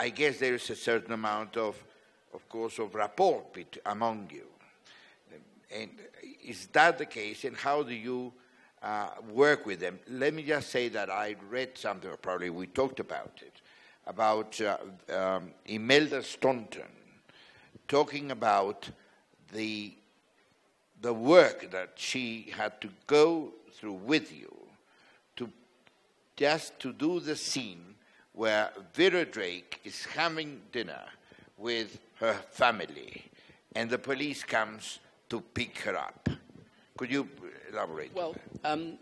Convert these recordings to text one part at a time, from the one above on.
I guess there is a certain amount of, of course, of rapport among you. And is that the case? And how do you uh, work with them? Let me just say that I read something, or probably we talked about it, about uh, um, Imelda Staunton talking about the the work that she had to go through with you to just to do the scene where Vera Drake is having dinner with her family and the police comes to pick her up. Could you elaborate? Well, um,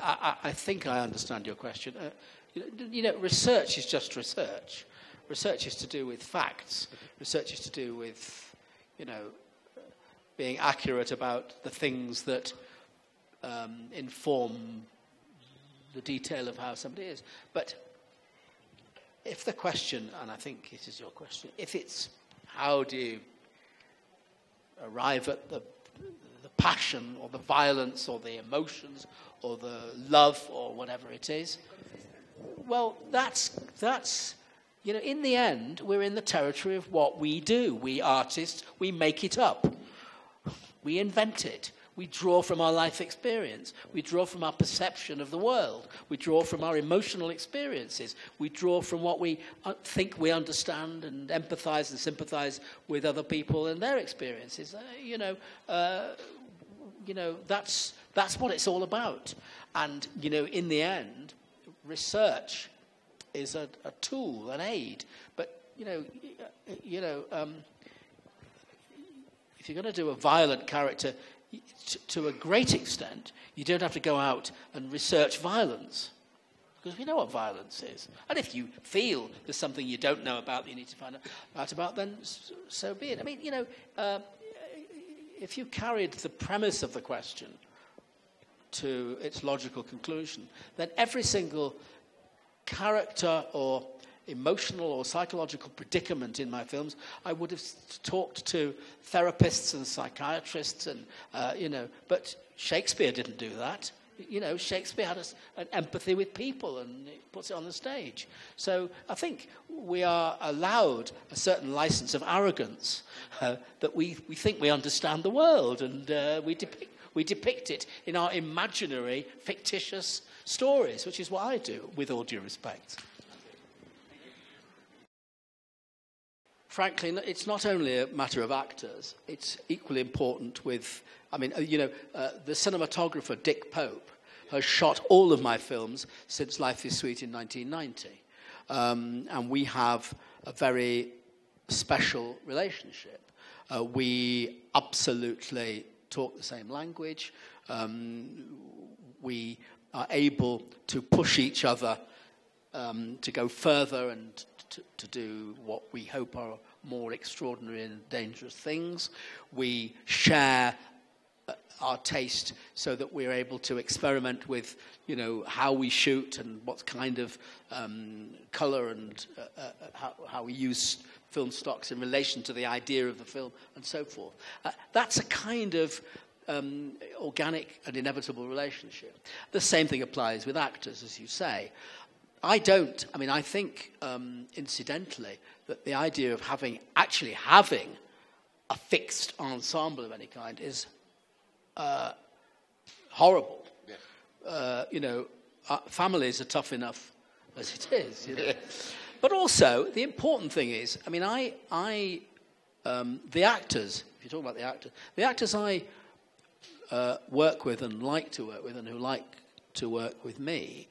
I, I, think I understand your question. Uh, you, know, research is just research. Research is to do with facts. Research is to do with, you know, being accurate about the things that um, inform the detail of how somebody is. But if the question, and I think it is your question, if it's how do you arrive at the, the passion or the violence or the emotions or the love or whatever it is, well, that's, that's, you know, in the end, we're in the territory of what we do. We artists, we make it up. We invent it. We draw from our life experience. We draw from our perception of the world. We draw from our emotional experiences. We draw from what we uh, think we understand and empathize and sympathize with other people and their experiences. Uh, you know, uh, you know that's, that's what it's all about. And, you know, in the end, research is a, a tool, an aid. But, you know, you know um, if you're going to do a violent character, to a great extent, you don't have to go out and research violence because we know what violence is. And if you feel there's something you don't know about that you need to find out about, then so be it. I mean, you know, uh, if you carried the premise of the question to its logical conclusion, then every single character or emotional or psychological predicament in my films, I would have talked to therapists and psychiatrists, and uh, you know. But Shakespeare didn't do that. You know, Shakespeare had a, an empathy with people and it puts it on the stage. So I think we are allowed a certain license of arrogance uh, that we, we think we understand the world and uh, we, depict, we depict it in our imaginary, fictitious stories, which is what I do, with all due respect. Frankly, it's not only a matter of actors, it's equally important with, I mean, uh, you know, uh, the cinematographer Dick Pope has shot all of my films since Life is Sweet in 1990. Um, and we have a very special relationship. Uh, we absolutely talk the same language. Um, we are able to push each other um, to go further and to, to, do what we hope are more extraordinary and dangerous things. We share uh, our taste so that we're able to experiment with, you know, how we shoot and what kind of um, color and uh, uh, how, how, we use film stocks in relation to the idea of the film and so forth. Uh, that's a kind of um, organic and inevitable relationship. The same thing applies with actors, as you say. I don't. I mean, I think, um, incidentally, that the idea of having actually having a fixed ensemble of any kind is uh, horrible. Yeah. Uh, you know, uh, families are tough enough as it is. You know? but also, the important thing is, I mean, I, I um, the actors. If you talk about the actors, the actors I uh, work with and like to work with, and who like to work with me,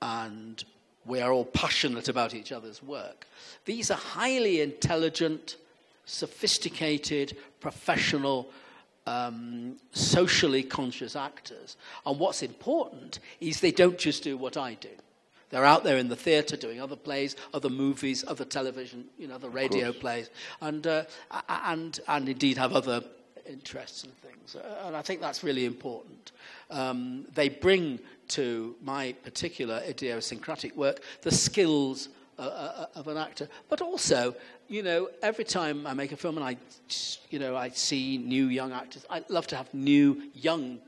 and we are all passionate about each other's work. These are highly intelligent, sophisticated, professional, um, socially conscious actors. And what's important is they don't just do what I do. They're out there in the theatre doing other plays, other movies, other television, you know, other radio plays, and, uh, and, and indeed have other interests and things. And I think that's really important. Um, they bring to my particular idiosyncratic work the skills uh, uh, uh, of an actor, but also, you know, every time I make a film and I, you know, I see new young actors, I love to have new young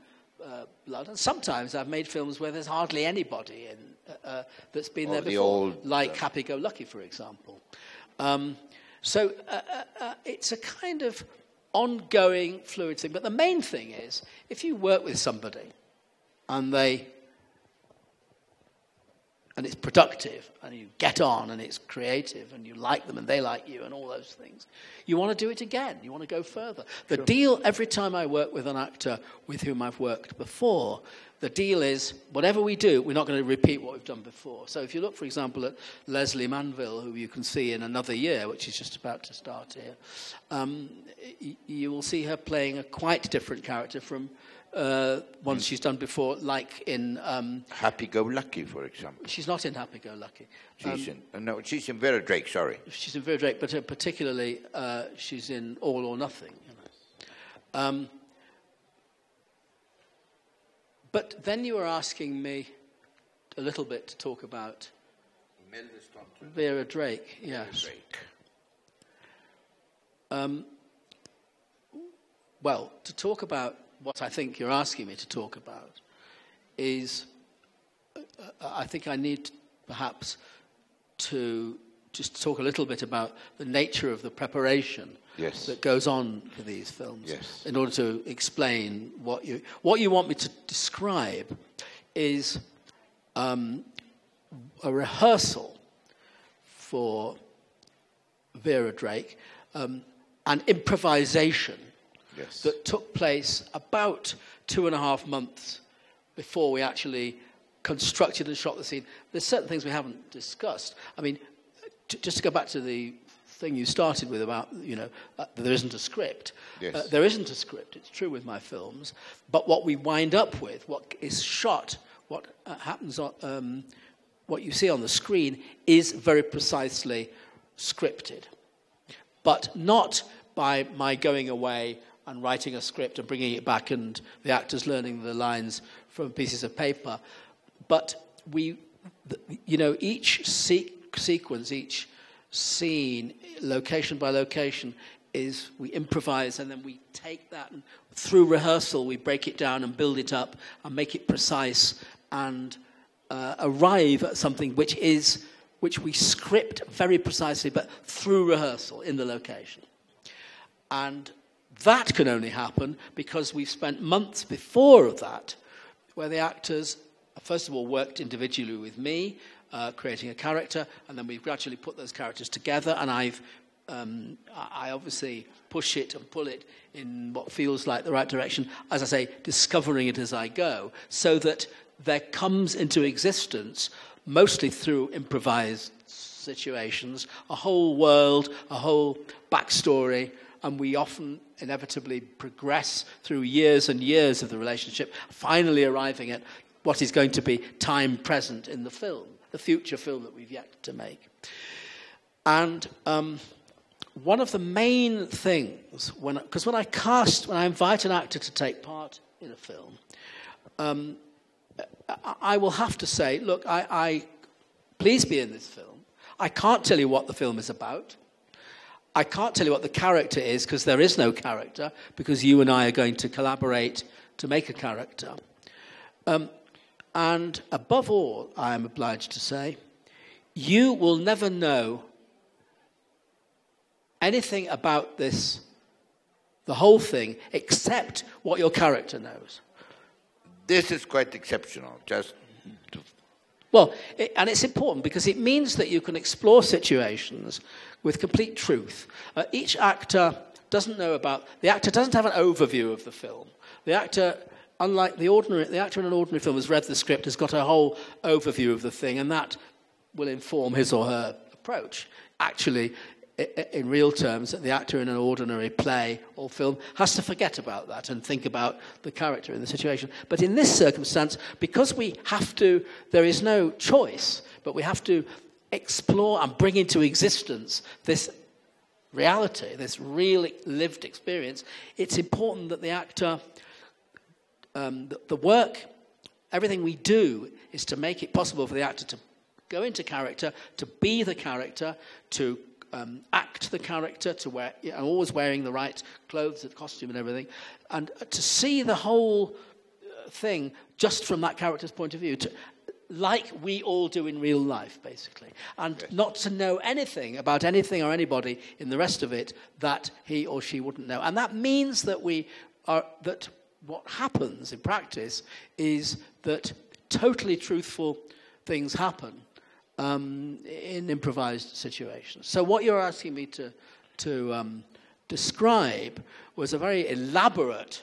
uh, blood. And sometimes I've made films where there's hardly anybody in, uh, that's been Or there the before, old, like uh, Happy Go Lucky, for example. Um, so uh, uh, uh, it's a kind of ongoing, fluid thing. But the main thing is, if you work with somebody and they and it's productive and you get on and it's creative and you like them and they like you and all those things. You want to do it again. You want to go further. The deal every time I work with an actor with whom I've worked before, the deal is whatever we do, we're not going to repeat what we've done before. So if you look, for example, at Lesley Manville, who you can see in another year, which is just about to start here, um, y- you will see her playing a quite different character from uh, ones she's done before, like in. Um, Happy Go Lucky, for example. She's not in Happy Go Lucky. Um, She's in, uh, no, she's in Vera Drake, sorry. she's in Vera Drake, but uh, particularly uh, she's in All or Nothing. You know. um, but then you were asking me a little bit to talk about Vera Drake. Yes. Drake. Um, well, to talk about what I think you're asking me to talk about is uh, I think I need perhaps to just talk a little bit about the nature of the preparation Yes. that goes on for these films Yes. in order to explain what you what you want me to describe is um, a rehearsal for Vera Drake, um, an improvisation Yes. that took place about two and a half months before we actually constructed and shot the scene. There's certain things we haven't discussed. I mean, t- just to go back to the thing you started with about, you know, uh, there isn't a script. Yes. Uh, there isn't a script, it's true with my films. But what we wind up with, what is shot, what uh, happens on, um, what you see on the screen is very precisely scripted but not by my going away and writing a script and bringing it back and the actors learning the lines from pieces of paper. But we, you know, each se- sequence, each scene, location by location, is we improvise and then we take that and through rehearsal we break it down and build it up and make it precise and uh, arrive at something which is which we script very precisely but through rehearsal in the location and that can only happen because we've spent months before that where the actors, first of all, worked individually with me, uh, creating a character, and then we've gradually put those characters together, and I've um, I I obviously push it and pull it in what feels like the right direction, as I say, discovering it as I go, so that there comes into existence, mostly through improvised situations, a whole world, a whole backstory, and we often inevitably progress through years and years of the relationship, finally arriving at what is going to be time present in the film, the future film that we've yet to make. And um, one of the main things, when because when I cast, when I invite an actor to take part in a film, um, I, I will have to say, look, I, I please be in this film. I can't tell you what the film is about. I can't tell you what the character is because there is no character, because you and I are going to collaborate to make a character. Um, and above all, I am obliged to say, you will never know anything about this, the whole thing, except what your character knows. This is quite exceptional. Just to, Well, it, and it's important because it means that you can explore situations with complete truth. Uh, each actor doesn't know about the actor doesn't have an overview of the film. The actor, unlike the ordinary, the actor in an ordinary film has read the script, has got a whole overview of the thing, and that will inform his or her approach. Actually, in real terms, the actor in an ordinary play or film has to forget about that and think about the character in the situation. But in this circumstance, because we have to, there is no choice, but we have to explore and bring into existence this reality, this real lived experience, it's important that the actor, um, the, the work, everything we do is to make it possible for the actor to go into character, to be the character, to um, act the character, to wear, you know, always wearing the right clothes, the costume, and everything, and to see the whole uh, thing just from that character's point of view. To, like we all do in real life, basically, and not to know anything about anything or anybody in the rest of it that he or she wouldn't know. And that means that we are that what happens in practice is that totally truthful things happen um, in improvised situations. So what you're asking me to to um, describe was a very elaborate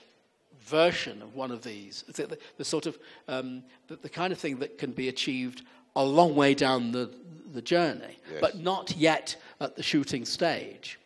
version of one of these. The, the, the sort of um, the, the, kind of thing that can be achieved a long way down the, the journey, yes. but not yet at the shooting stage.